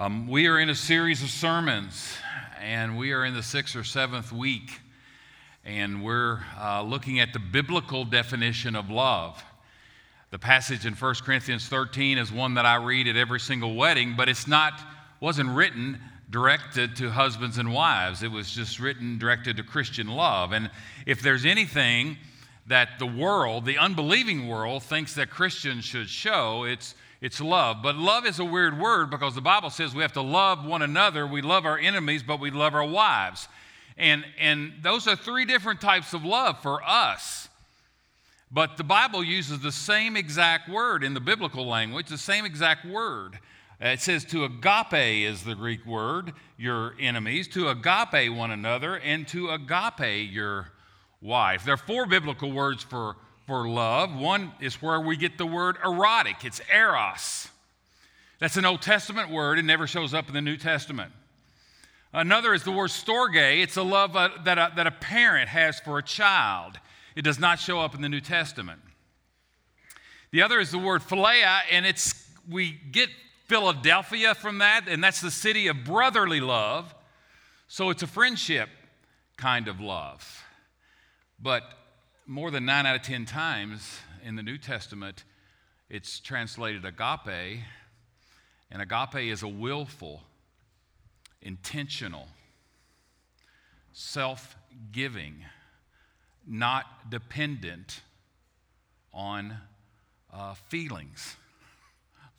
Um, we are in a series of sermons, and we are in the sixth or seventh week, and we're uh, looking at the biblical definition of love. The passage in 1 Corinthians 13 is one that I read at every single wedding, but it's not wasn't written directed to husbands and wives. It was just written directed to Christian love. And if there's anything that the world, the unbelieving world, thinks that Christians should show, it's it's love. But love is a weird word because the Bible says we have to love one another. We love our enemies, but we love our wives. And, and those are three different types of love for us. But the Bible uses the same exact word in the biblical language, the same exact word. It says to agape is the Greek word, your enemies, to agape one another, and to agape your wife. There are four biblical words for for love. One is where we get the word erotic, it's eros. That's an Old Testament word, it never shows up in the New Testament. Another is the word storge. It's a love uh, that, a, that a parent has for a child. It does not show up in the New Testament. The other is the word philia, and it's we get Philadelphia from that, and that's the city of brotherly love. So it's a friendship kind of love. But more than nine out of ten times in the New Testament, it's translated agape, and agape is a willful, intentional, self giving, not dependent on uh, feelings.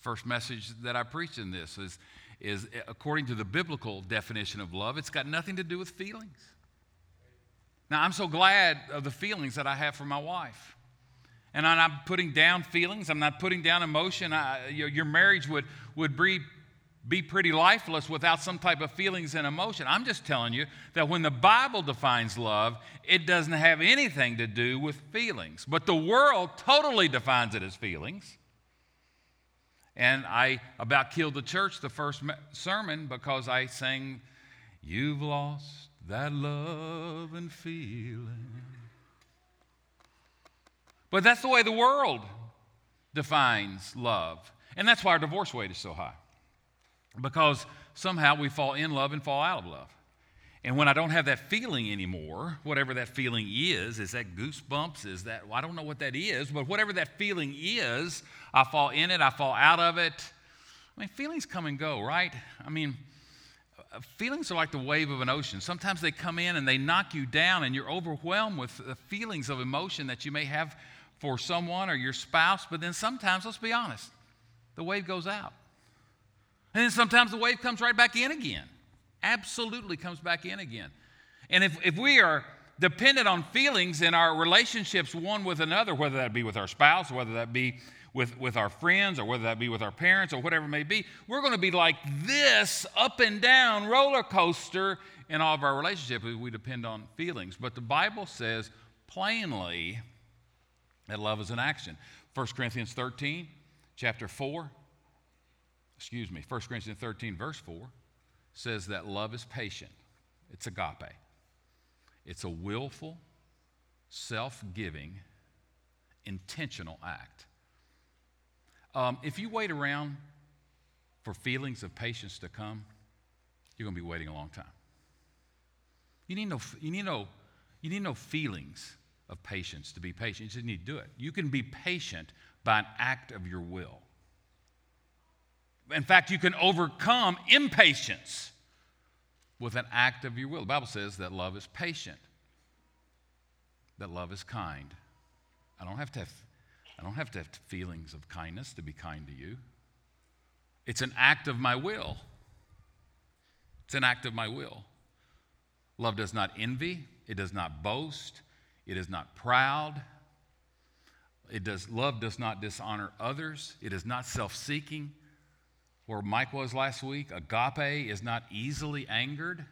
First message that I preach in this is, is according to the biblical definition of love, it's got nothing to do with feelings. Now, I'm so glad of the feelings that I have for my wife. And I'm not putting down feelings, I'm not putting down emotion. I, your, your, marriage would, would be, be pretty lifeless without some type of feelings and emotion. I'm just telling you that when the Bible defines love, it doesn't have anything to do with feelings. But the world totally defines it as feelings. And I about killed the church the first sermon because I sang, You've lost that love and feeling. But that's the way the world defines love. And that's why our divorce rate is so high. Because somehow we fall in love and fall out of love. And when I don't have that feeling anymore, whatever that feeling is, is that goosebumps? Is that, well, I don't know what that is, but whatever that feeling is, I fall in it, I fall out of it. I mean, feelings come and go, right? I mean, feelings are like the wave of an ocean. Sometimes they come in and they knock you down, and you're overwhelmed with the feelings of emotion that you may have for someone or your spouse. But then sometimes, let's be honest, the wave goes out. And then sometimes the wave comes right back in again. Absolutely comes back in again. And if, if we are dependent on feelings in our relationships one with another, whether that be with our spouse, whether that be with, with our friends or whether that be with our parents or whatever it may be, we're going to be like this up and down roller coaster in all of our relationships. We depend on feelings. But the Bible says plainly that love is an action. 1 Corinthians 13, chapter 4, excuse me, 1 Corinthians 13, verse 4 says that love is patient. It's agape. It's a willful, self giving, intentional act. Um, if you wait around for feelings of patience to come, you're going to be waiting a long time. You need no, you need no, you need no feelings of patience to be patient. You just need to do it. You can be patient by an act of your will. In fact, you can overcome impatience with an act of your will. The Bible says that love is patient, that love is kind. I don't have to have I don't have to have feelings of kindness to be kind to you. It's an act of my will. It's an act of my will. Love does not envy, it does not boast, it is not proud. It does love does not dishonor others. It is not self-seeking. Where Mike was last week, agape is not easily angered.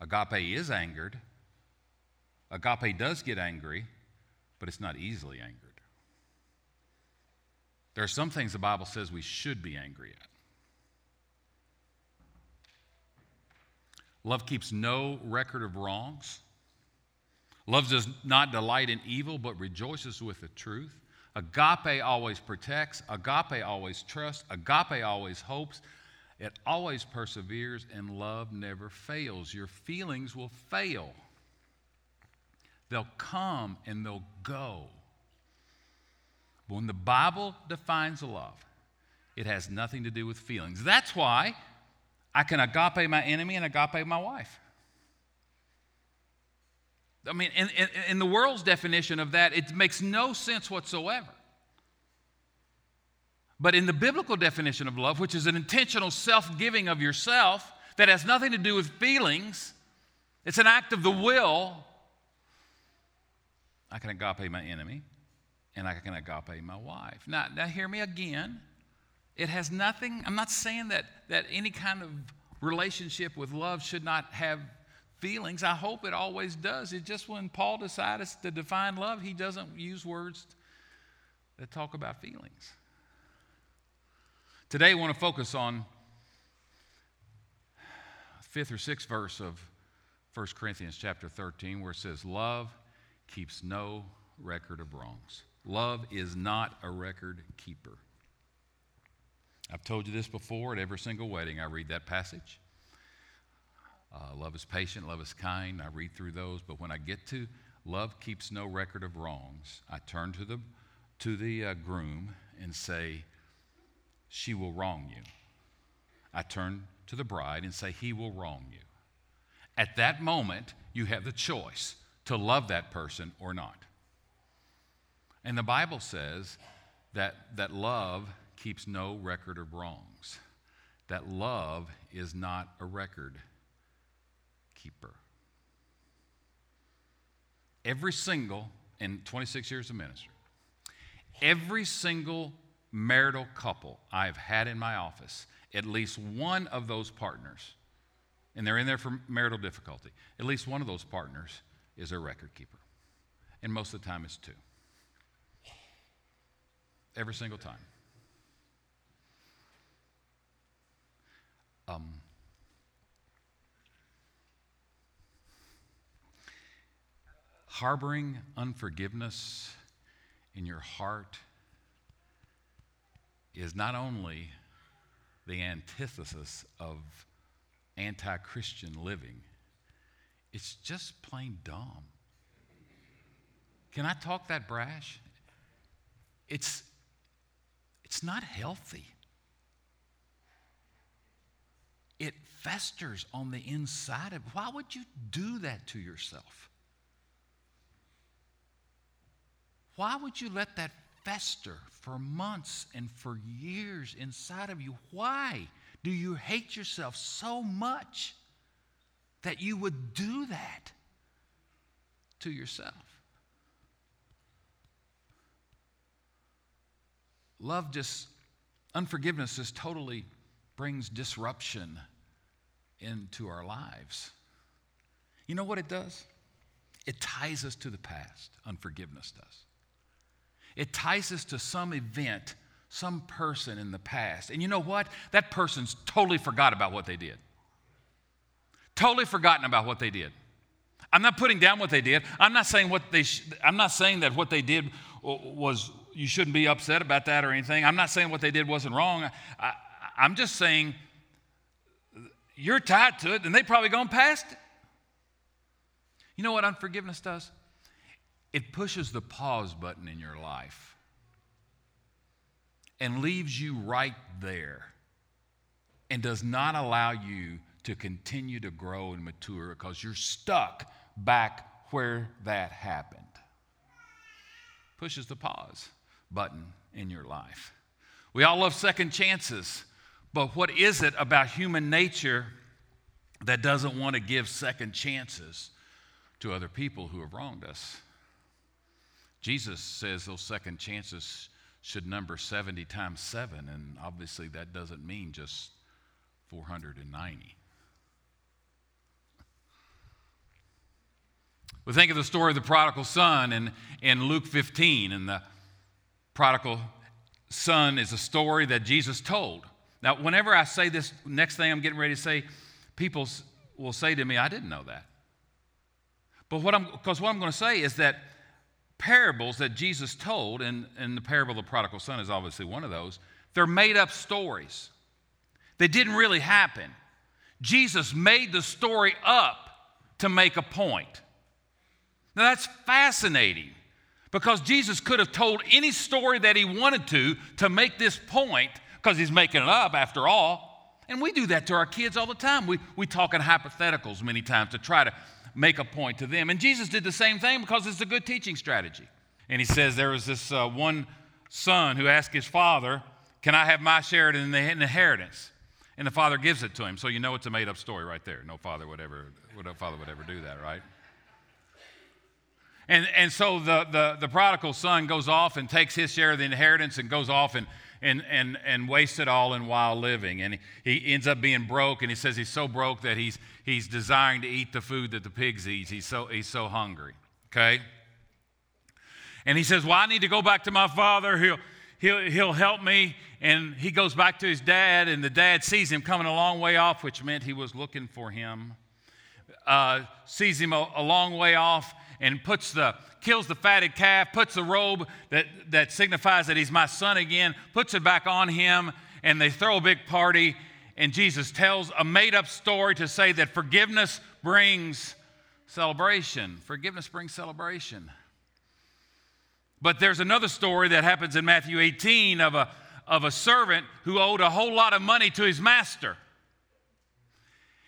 Agape is angered. Agape does get angry, but it's not easily angered. There are some things the Bible says we should be angry at. Love keeps no record of wrongs. Love does not delight in evil, but rejoices with the truth. Agape always protects. Agape always trusts. Agape always hopes. It always perseveres, and love never fails. Your feelings will fail, they'll come and they'll go. But when the Bible defines love, it has nothing to do with feelings. That's why I can agape my enemy and agape my wife. I mean, in, in, in, the world's definition of that, it makes no sense whatsoever. But in the biblical definition of love, which is an intentional self giving of yourself that has nothing to do with feelings, it's an act of the will. I can agape my enemy and I can agape my wife. Now, now hear me again. It has nothing, I'm not saying that, that any kind of relationship with love should not have feelings. I hope it always does. It's just when Paul decides to define love, he doesn't use words that talk about feelings. Today, I want to focus on fifth or sixth verse of 1 Corinthians chapter 13, where it says, Love keeps no record of wrongs. Love is not a record keeper. I've told you this before at every single wedding. I read that passage. Uh, love is patient, love is kind. I read through those, but when I get to love keeps no record of wrongs, I turn to the to the uh, groom and say, she will wrong you. I turn to the bride and say, He will wrong you. At that moment, you have the choice to love that person or not. And the Bible says that, that love keeps no record of wrongs, that love is not a record keeper. Every single, in 26 years of ministry, every single marital couple I've had in my office, at least one of those partners, and they're in there for marital difficulty, at least one of those partners is a record keeper. And most of the time it's two. Every single time. Um, harboring unforgiveness in your heart is not only the antithesis of anti Christian living, it's just plain dumb. Can I talk that brash? It's, it's not healthy. It festers on the inside of why would you do that to yourself? Why would you let that fester for months and for years inside of you. Why do you hate yourself so much that you would do that to yourself? Love just, unforgiveness just totally brings disruption into our lives. You know what it does? It ties us to the past, unforgiveness does. It ties us to some event, some person in the past. And you know what? That person's totally forgot about what they did. Totally forgotten about what they did. I'm not putting down what they did. I'm not saying what they sh- I'm not saying that what they did was you shouldn't be upset about that or anything. I'm not saying what they did wasn't wrong. I, I'm just saying you're tied to it and they probably gone past it. You know what unforgiveness does? it pushes the pause button in your life and leaves you right there and does not allow you to continue to grow and mature because you're stuck back where that happened. Pushes the pause button in your life. We all love second chances, but what is it about human nature that doesn't want to give second chances to other people who have wronged us? Jesus says those second chances should number 70 times 7, and obviously that doesn't mean just 490. We think of the story of the prodigal son in, in Luke 15, and the prodigal son is a story that Jesus told. Now, whenever I say this next thing I'm getting ready to say, people will say to me, I didn't know that. But what I'm, because what I'm going to say is that parables that Jesus told, and, and the parable of the prodigal son is obviously one of those, they're made up stories. They didn't really happen. Jesus made the story up to make a point. Now that's fascinating because Jesus could have told any story that he wanted to to make this point because he's making it up after all. And we do that to our kids all the time. We, we talk in hypotheticals many times to try to make a point to them. And Jesus did the same thing because it's a good teaching strategy. And he says there was this uh, one son who asked his father, Can I have my share in the inheritance? And the father gives it to him. So you know it's a made up story right there. No father would ever, no father would ever do that, right? And, and so the, the, the prodigal son goes off and takes his share of the inheritance and goes off and, and, and, and wastes it all in wild living. And he, he ends up being broke, and he says he's so broke that he's, he's desiring to eat the food that the pigs eat. He's so, he's so hungry, okay? And he says, Well, I need to go back to my father. He'll, he'll, he'll help me. And he goes back to his dad, and the dad sees him coming a long way off, which meant he was looking for him. Uh, sees him a, a long way off and puts the kills the fatted calf, puts the robe that, that signifies that he's my son again, puts it back on him, and they throw a big party. And Jesus tells a made up story to say that forgiveness brings celebration. Forgiveness brings celebration. But there's another story that happens in Matthew 18 of a, of a servant who owed a whole lot of money to his master.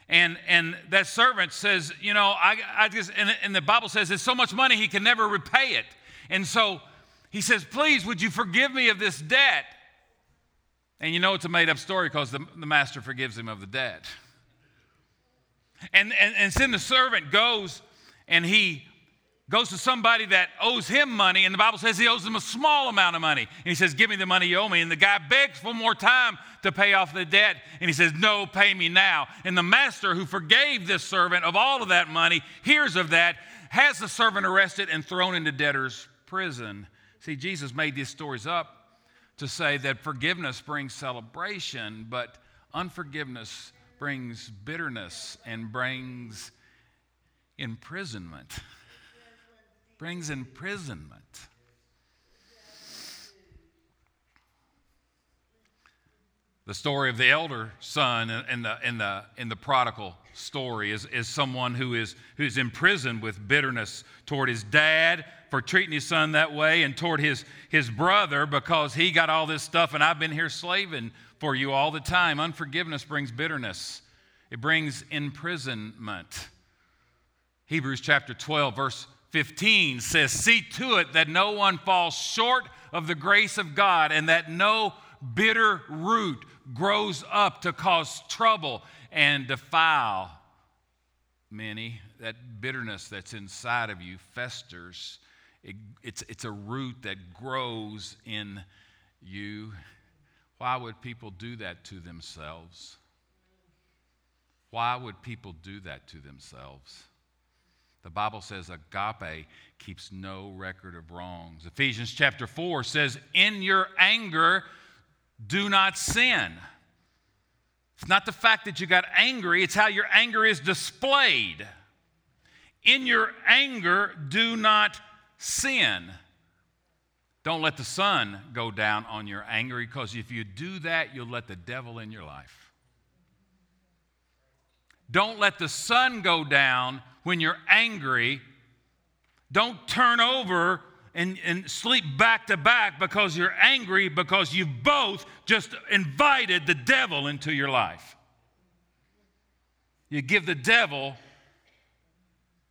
And, and that servant says, You know, I, I just, and, and the Bible says it's so much money he can never repay it. And so he says, Please, would you forgive me of this debt? And you know it's a made up story because the, the master forgives him of the debt. And, and, and then the servant goes and he goes to somebody that owes him money, and the Bible says he owes him a small amount of money. And he says, Give me the money you owe me. And the guy begs for more time to pay off the debt. And he says, No, pay me now. And the master who forgave this servant of all of that money hears of that, has the servant arrested and thrown into debtor's prison. See, Jesus made these stories up to say that forgiveness brings celebration, but unforgiveness brings bitterness and brings imprisonment brings imprisonment. The story of the elder son in the, in the, in the prodigal story is, is someone who is who's imprisoned with bitterness toward his dad for treating his son that way and toward his, his brother because he got all this stuff and I've been here slaving for you all the time. Unforgiveness brings bitterness, it brings imprisonment. Hebrews chapter 12, verse 15 says, See to it that no one falls short of the grace of God and that no bitter root grows up to cause trouble and defile many. That bitterness that's inside of you festers. It, it's, it's a root that grows in you. Why would people do that to themselves? Why would people do that to themselves? The Bible says agape keeps no record of wrongs. Ephesians chapter 4 says, In your anger, do not sin. It's not the fact that you got angry, it's how your anger is displayed. In your anger, do not sin. Don't let the sun go down on your anger because if you do that, you'll let the devil in your life. Don't let the sun go down when you're angry. Don't turn over and, and sleep back to back because you're angry because you've both just invited the devil into your life. You give the devil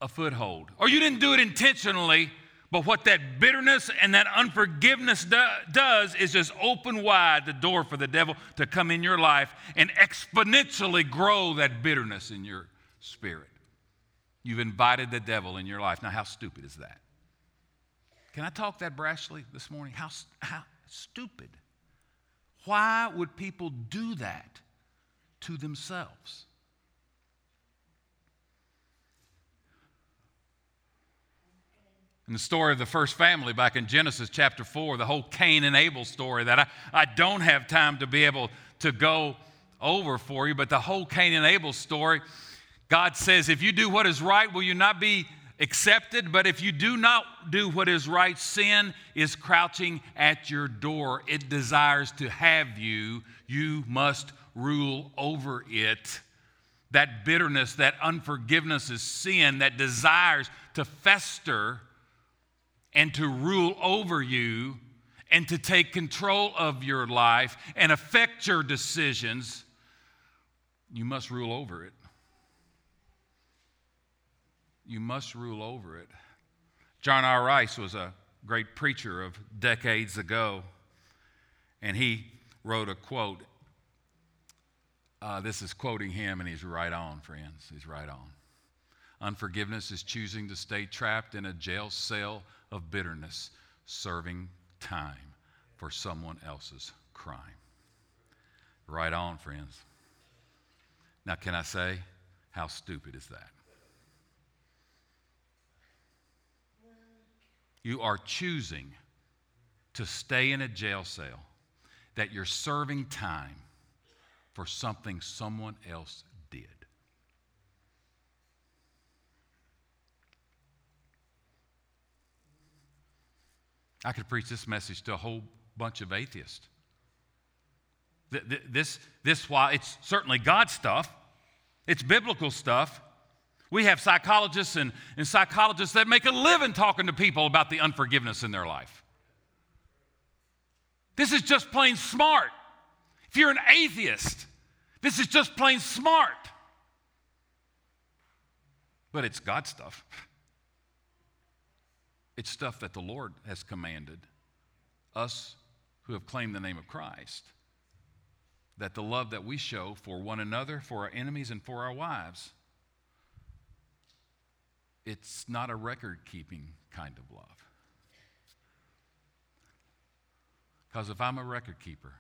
a foothold. Or you didn't do it intentionally, but what that bitterness and that unforgiveness do, does is just open wide the door for the devil to come in your life and exponentially grow that bitterness in your spirit. You've invited the devil in your life. Now, how stupid is that? Can I talk that brashly this morning? How, how stupid. Why would people do that to themselves? In the story of the first family back in Genesis chapter 4, the whole Cain and Abel story that I, I don't have time to be able to go over for you, but the whole Cain and Abel story God says, if you do what is right, will you not be accepted? But if you do not do what is right, sin is crouching at your door. It desires to have you. You must rule over it. That bitterness, that unforgiveness is sin that desires to fester and to rule over you and to take control of your life and affect your decisions. You must rule over it. You must rule over it. John R. Rice was a great preacher of decades ago, and he wrote a quote. Uh, this is quoting him, and he's right on, friends. He's right on. Unforgiveness is choosing to stay trapped in a jail cell of bitterness, serving time for someone else's crime. Right on, friends. Now, can I say, how stupid is that? You are choosing to stay in a jail cell that you're serving time for something someone else did. I could preach this message to a whole bunch of atheists. This, this, while it's certainly God stuff, it's biblical stuff. We have psychologists and, and psychologists that make a living talking to people about the unforgiveness in their life. This is just plain smart. If you're an atheist, this is just plain smart. But it's God stuff. It's stuff that the Lord has commanded us who have claimed the name of Christ. That the love that we show for one another, for our enemies, and for our wives, it's not a record keeping kind of love. Because if I'm a record keeper,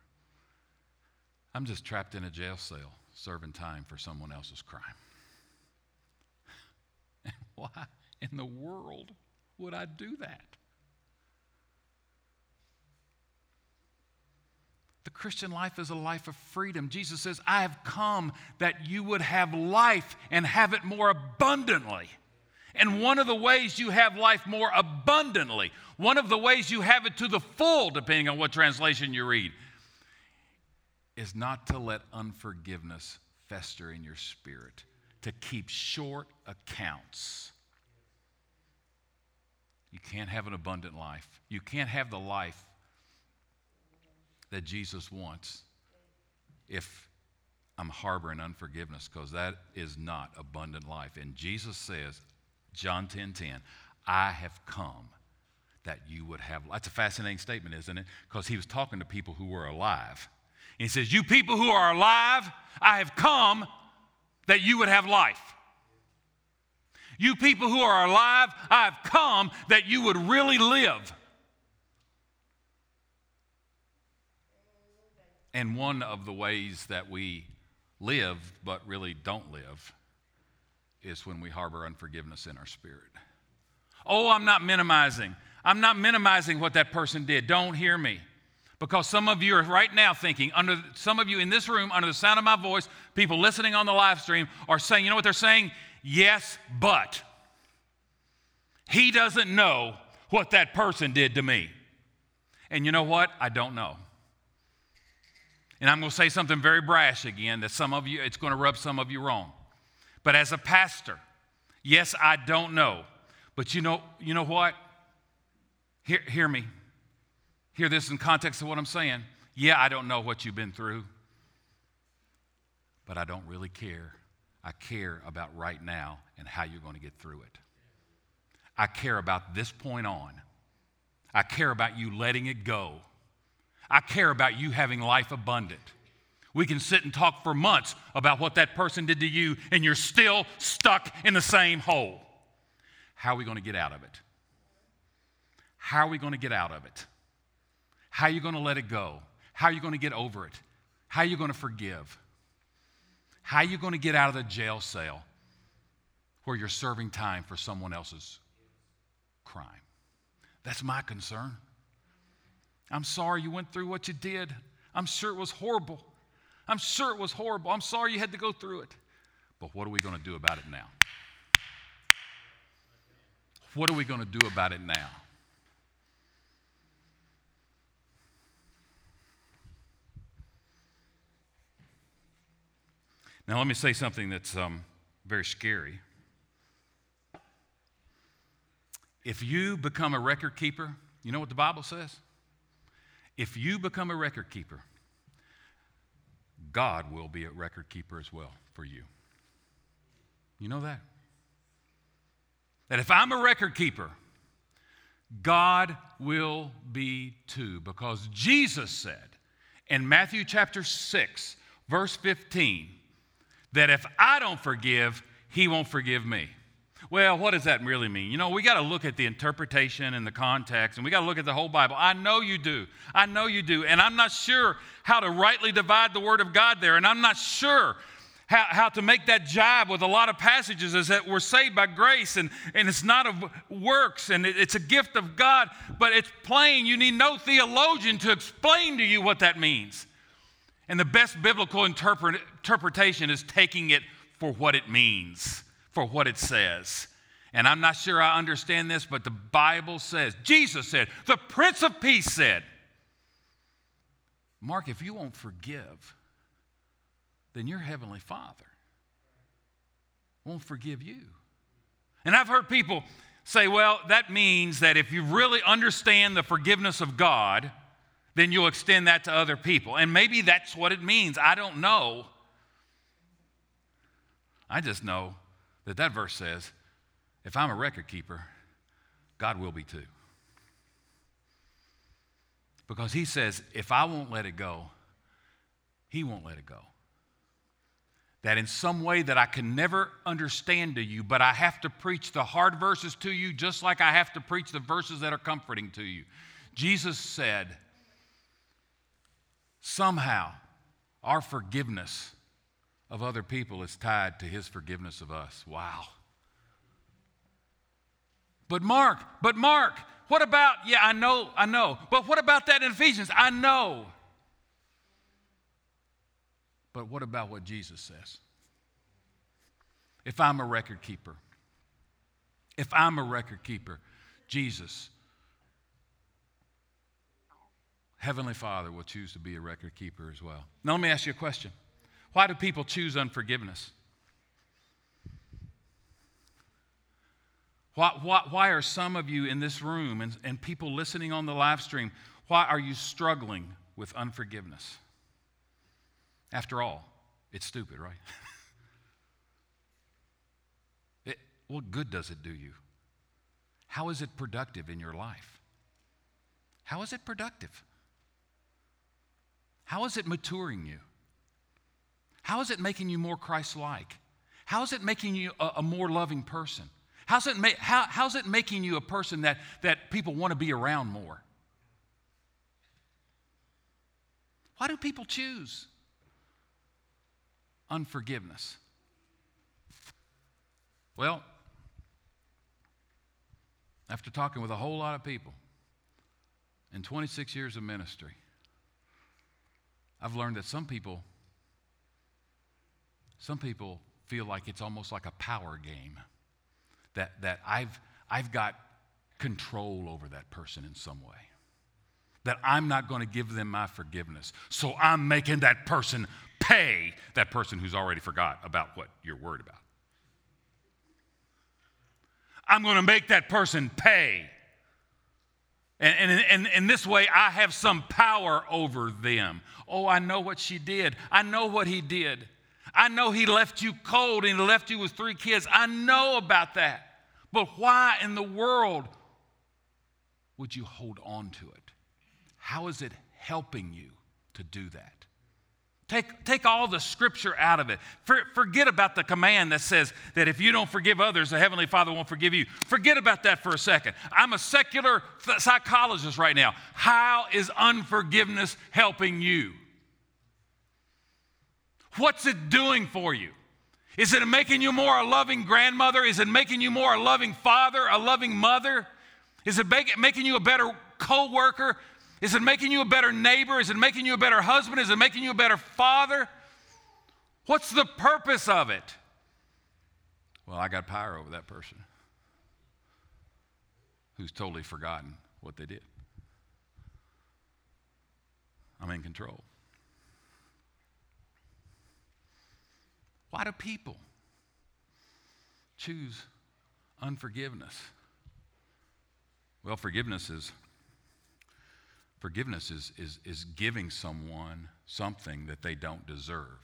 I'm just trapped in a jail cell serving time for someone else's crime. And why in the world would I do that? The Christian life is a life of freedom. Jesus says, I have come that you would have life and have it more abundantly. And one of the ways you have life more abundantly, one of the ways you have it to the full, depending on what translation you read, is not to let unforgiveness fester in your spirit, to keep short accounts. You can't have an abundant life. You can't have the life that Jesus wants if I'm harboring unforgiveness, because that is not abundant life. And Jesus says, John 10 10, I have come that you would have. That's a fascinating statement, isn't it? Because he was talking to people who were alive. And he says, You people who are alive, I have come that you would have life. You people who are alive, I have come that you would really live. And one of the ways that we live but really don't live is when we harbor unforgiveness in our spirit. Oh, I'm not minimizing. I'm not minimizing what that person did. Don't hear me. Because some of you are right now thinking, under some of you in this room, under the sound of my voice, people listening on the live stream are saying, you know what they're saying? Yes, but he doesn't know what that person did to me. And you know what? I don't know. And I'm going to say something very brash again that some of you, it's going to rub some of you wrong. But as a pastor, yes, I don't know. But you know, you know what? Hear, hear me. Hear this in context of what I'm saying. Yeah, I don't know what you've been through, but I don't really care. I care about right now and how you're going to get through it. I care about this point on. I care about you letting it go. I care about you having life abundant. We can sit and talk for months about what that person did to you, and you're still stuck in the same hole. How are we going to get out of it? How are we going to get out of it? How are you going to let it go? How are you going to get over it? How are you going to forgive? How are you going to get out of the jail cell where you're serving time for someone else's crime? That's my concern. I'm sorry you went through what you did. I'm sure it was horrible. I'm sure it was horrible. I'm sorry you had to go through it. But what are we going to do about it now? What are we going to do about it now? Now, let me say something that's um, very scary. If you become a record keeper, you know what the Bible says? If you become a record keeper, God will be a record keeper as well for you. You know that? That if I'm a record keeper, God will be too, because Jesus said in Matthew chapter 6, verse 15, that if I don't forgive, he won't forgive me. Well, what does that really mean? You know, we got to look at the interpretation and the context, and we got to look at the whole Bible. I know you do. I know you do. And I'm not sure how to rightly divide the Word of God there, and I'm not sure how, how to make that jibe with a lot of passages is that we're saved by grace and, and it's not of works and it, it's a gift of God, but it's plain. You need no theologian to explain to you what that means. And the best biblical interpret, interpretation is taking it for what it means, for what it says. And I'm not sure I understand this, but the Bible says, Jesus said, the Prince of Peace said, Mark, if you won't forgive, then your Heavenly Father won't forgive you. And I've heard people say, well, that means that if you really understand the forgiveness of God, then you'll extend that to other people. And maybe that's what it means. I don't know. I just know that that verse says, if I'm a record keeper, God will be too. Because he says, if I won't let it go, he won't let it go that in some way that I can never understand to you, but I have to preach the hard verses to you just like I have to preach the verses that are comforting to you. Jesus said, somehow our forgiveness of other people is tied to his forgiveness of us. Wow. But Mark, but Mark, what about, yeah, I know, I know, but what about that in Ephesians? I know. But what about what Jesus says? If I'm a record keeper, if I'm a record keeper, Jesus, Heavenly Father, will choose to be a record keeper as well. Now, let me ask you a question Why do people choose unforgiveness? Why, why, why are some of you in this room and, and people listening on the live stream, why are you struggling with unforgiveness? After all, it's stupid, right? it, what good does it do you? How is it productive in your life? How is it productive? How is it maturing you? How is it making you more Christ like? How is it making you a, a more loving person? How's it, ma- how, how's it making you a person that, that people want to be around more? Why do people choose? unforgiveness? Well, after talking with a whole lot of people in 26 years of ministry, I've learned that some people some people feel like it's almost like a power game that, that I've, I've got control over that person in some way that i'm not going to give them my forgiveness so i'm making that person pay that person who's already forgot about what you're worried about. I'm going to make that person pay. And, and, and in this way, I have some power over them. Oh, I know what she did. I know what he did. I know he left you cold and he left you with three kids. I know about that. But why in the world would you hold on to it? How is it helping you to do that? Take, take all the scripture out of it. For, forget about the command that says that if you don't forgive others, the Heavenly Father won't forgive you. Forget about that for a second. I'm a secular psychologist right now. How is unforgiveness helping you? What's it doing for you? Is it making you more a loving grandmother? Is it making you more a loving father, a loving mother? Is it making you a better co worker? Is it making you a better neighbor? Is it making you a better husband? Is it making you a better father? What's the purpose of it? Well, I got power over that person who's totally forgotten what they did. I'm in control. Why do people choose unforgiveness? Well, forgiveness is forgiveness is, is, is giving someone something that they don't deserve.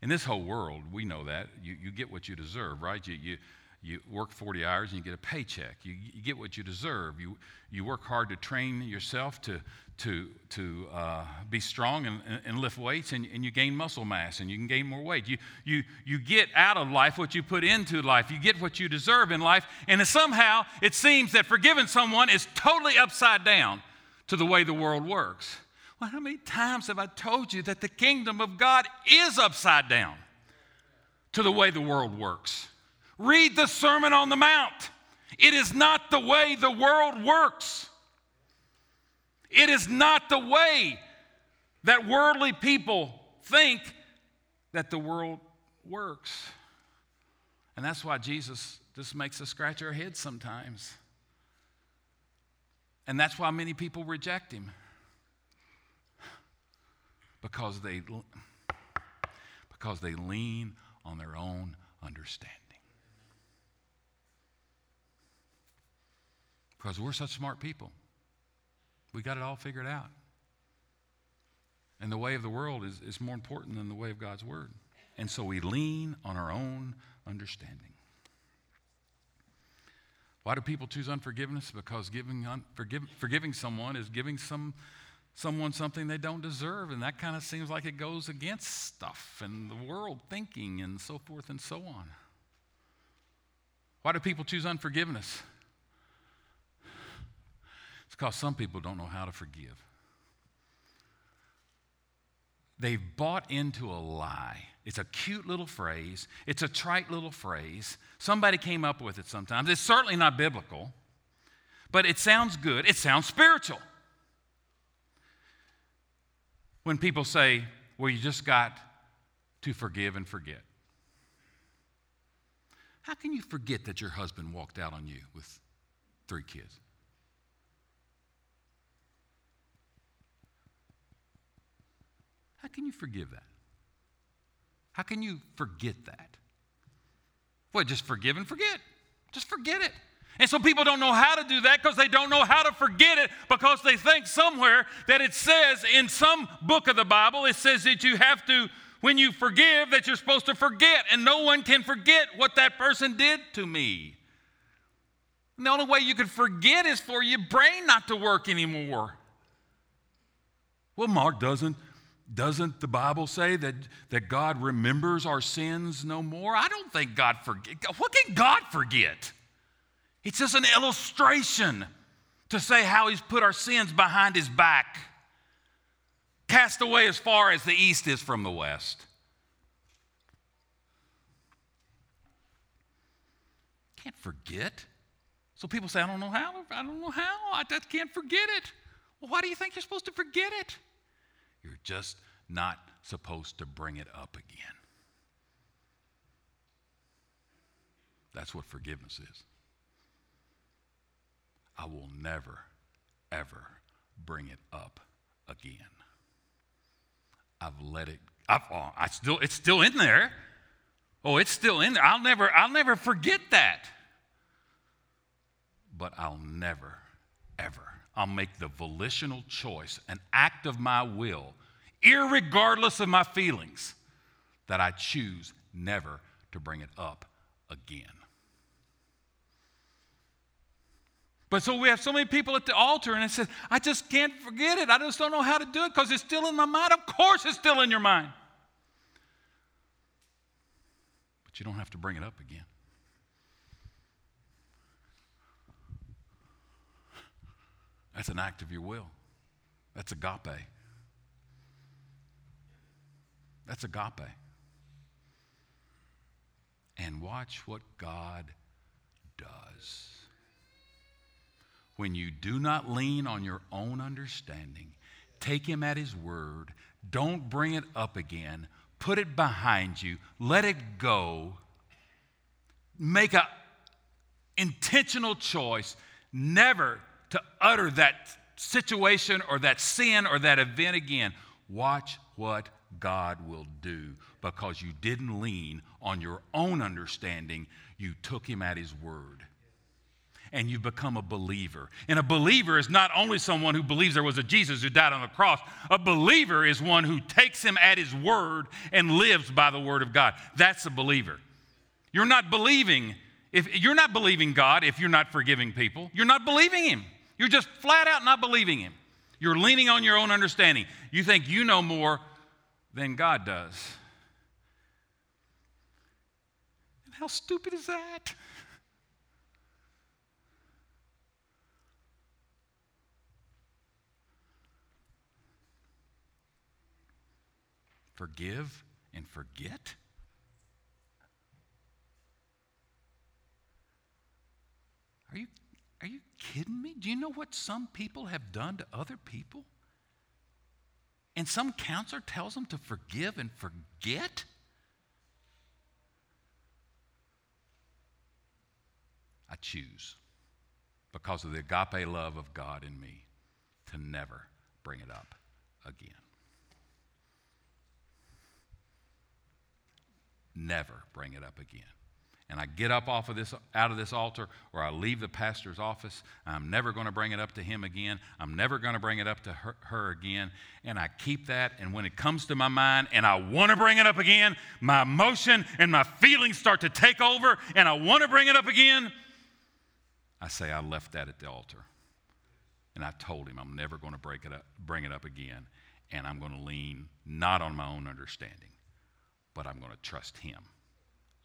In this whole world, we know that. You, you get what you deserve, right? You, you, you work 40 hours and you get a paycheck. You, you get what you deserve. You, you work hard to train yourself to, to, to uh, be strong and, and lift weights, and, and you gain muscle mass and you can gain more weight. You, you, you get out of life what you put into life. You get what you deserve in life. And somehow it seems that forgiving someone is totally upside down to the way the world works. Well, how many times have I told you that the kingdom of God is upside down to the way the world works? Read the Sermon on the Mount. It is not the way the world works. It is not the way that worldly people think that the world works. And that's why Jesus just makes us scratch our heads sometimes. And that's why many people reject him. Because they, because they lean on their own understanding. Because we're such smart people. We got it all figured out. And the way of the world is, is more important than the way of God's word. And so we lean on our own understanding. Why do people choose unforgiveness? Because giving un, forgive, forgiving someone is giving some, someone something they don't deserve. And that kind of seems like it goes against stuff and the world thinking and so forth and so on. Why do people choose unforgiveness? Because some people don't know how to forgive. They've bought into a lie. It's a cute little phrase, it's a trite little phrase. Somebody came up with it sometimes. It's certainly not biblical, but it sounds good, it sounds spiritual. When people say, well, you just got to forgive and forget. How can you forget that your husband walked out on you with three kids? How can you forgive that? How can you forget that? What, just forgive and forget? Just forget it. And so people don't know how to do that because they don't know how to forget it because they think somewhere that it says in some book of the Bible, it says that you have to, when you forgive, that you're supposed to forget. And no one can forget what that person did to me. And the only way you can forget is for your brain not to work anymore. Well, Mark doesn't doesn't the Bible say that, that God remembers our sins no more? I don't think God forget. What can God forget? It's just an illustration to say how He's put our sins behind His back, cast away as far as the east is from the west. Can't forget. So people say, I don't know how. I don't know how. I just can't forget it. Well, why do you think you're supposed to forget it? You're just not supposed to bring it up again. That's what forgiveness is. I will never, ever bring it up again. I've let it, I've, oh, I still, it's still in there. Oh, it's still in there. I'll never, I'll never forget that. But I'll never, ever I'll make the volitional choice, an act of my will, irregardless of my feelings, that I choose never to bring it up again. But so we have so many people at the altar, and it says, I just can't forget it. I just don't know how to do it because it's still in my mind. Of course, it's still in your mind. But you don't have to bring it up again. That's an act of your will. That's agape. That's agape. And watch what God does. When you do not lean on your own understanding, take Him at His word, don't bring it up again, put it behind you, let it go, make an intentional choice never to utter that situation or that sin or that event again. Watch what God will do because you didn't lean on your own understanding, you took him at his word. And you become a believer. And a believer is not only someone who believes there was a Jesus who died on the cross, a believer is one who takes him at his word and lives by the word of God. That's a believer. You're not believing if you're not believing God if you're not forgiving people. You're not believing him. You're just flat out not believing him. You're leaning on your own understanding. You think you know more than God does. And how stupid is that? Forgive and forget? Are you are you kidding me? Do you know what some people have done to other people? And some counselor tells them to forgive and forget? I choose, because of the agape love of God in me, to never bring it up again. Never bring it up again and I get up off of this out of this altar or I leave the pastor's office, I'm never going to bring it up to him again. I'm never going to bring it up to her, her, again. And I keep that and when it comes to my mind and I want to bring it up again, my emotion and my feelings start to take over and I want to bring it up again, I say I left that at the altar. And I told him I'm never going to break it up, bring it up again and I'm going to lean not on my own understanding, but I'm going to trust him.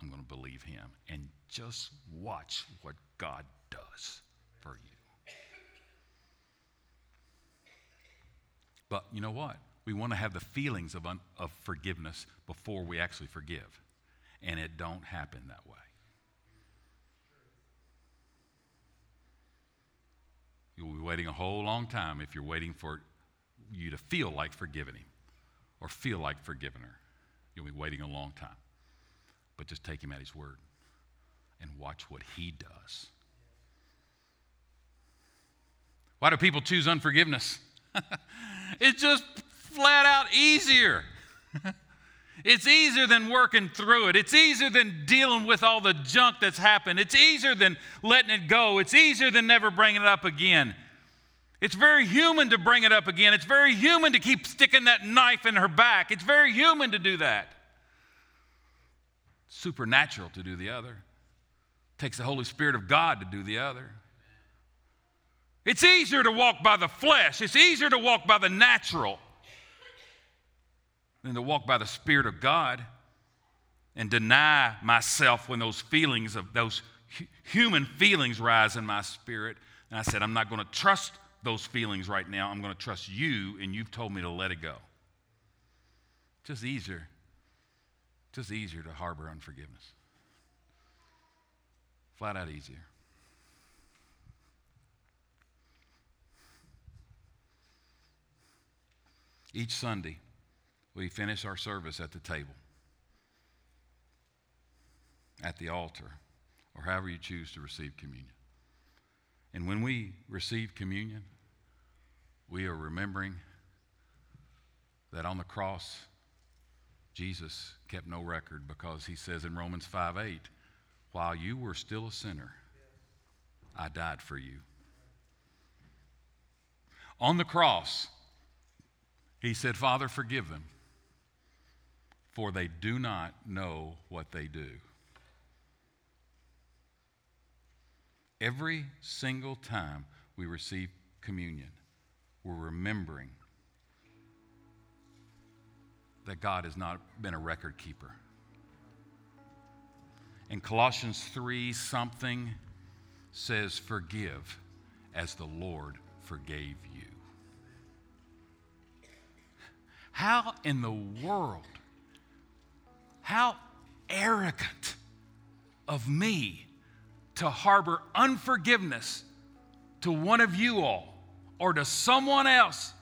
I'm going to believe him. And just watch what God does for you. But you know what? We want to have the feelings of, un- of forgiveness before we actually forgive. And it don't happen that way. You'll be waiting a whole long time if you're waiting for you to feel like forgiving him or feel like forgiving her. You'll be waiting a long time but just take him at his word and watch what he does. Why do people choose unforgiveness? it's just flat out easier. it's easier than working through it. It's easier than dealing with all the junk that's happened. It's easier than letting it go. It's easier than never bringing it up again. It's very human to bring it up again. It's very human to keep sticking that knife in her back. It's very human to do that supernatural to do the other. It takes the Holy Spirit of God to do the other. It's easier to walk by the flesh, it's easier to walk by the natural than to walk by the Spirit of God and deny myself when those feelings of those human feelings rise in my spirit. And I said, I'm not going to trust those feelings right now. I'm going to trust you, and you've told me to let it go. Just easier just easier to harbor unforgiveness. Flat out easier. Each Sunday, we finish our service at the table, at the altar, or however you choose to receive communion. And when we receive communion, we are remembering that on the cross, Jesus kept no record because he says in Romans 5 8, while you were still a sinner, I died for you. On the cross, he said, Father, forgive them, for they do not know what they do. Every single time we receive communion, we're remembering that God has not been a record keeper. In Colossians 3 something says, Forgive as the Lord forgave you. How in the world, how arrogant of me to harbor unforgiveness to one of you all or to someone else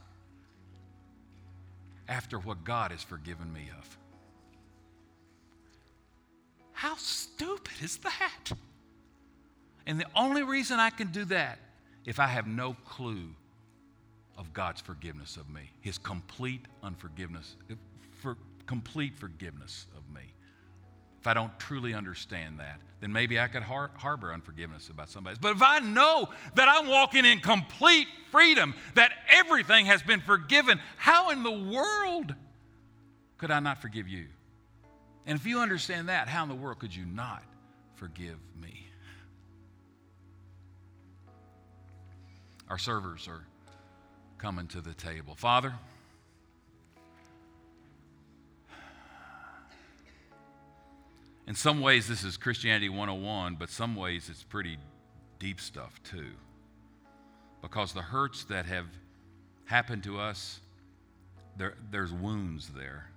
after what God has forgiven me of. How stupid is that? And the only reason I can do that if I have no clue of God's forgiveness of me, his complete unforgiveness, for, complete forgiveness of me. If I don't truly understand that, then maybe I could har- harbor unforgiveness about somebody. But if I know that I'm walking in complete freedom, that everything has been forgiven, how in the world could I not forgive you? And if you understand that, how in the world could you not forgive me? Our servers are coming to the table. Father, in some ways, this is Christianity 101, but some ways it's pretty deep stuff too. Because the hurts that have happened to us, there, there's wounds there.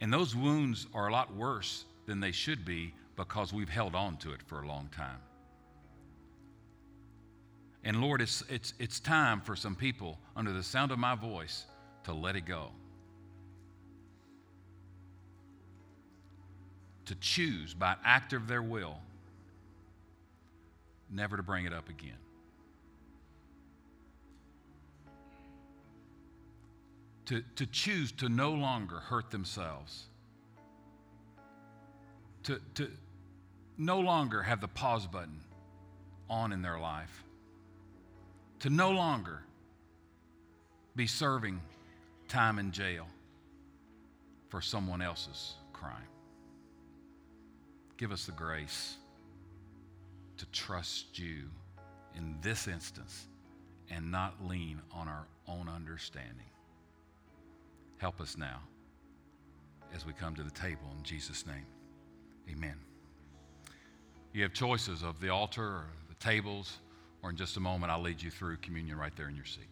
And those wounds are a lot worse than they should be because we've held on to it for a long time. And Lord, it's, it's, it's time for some people under the sound of my voice to let it go. To choose by act of their will never to bring it up again. To, to choose to no longer hurt themselves. To, to no longer have the pause button on in their life to no longer be serving time in jail for someone else's crime. Give us the grace to trust you in this instance and not lean on our own understanding. Help us now as we come to the table in Jesus' name. Amen. You have choices of the altar or the tables or in just a moment, I'll lead you through communion right there in your seat.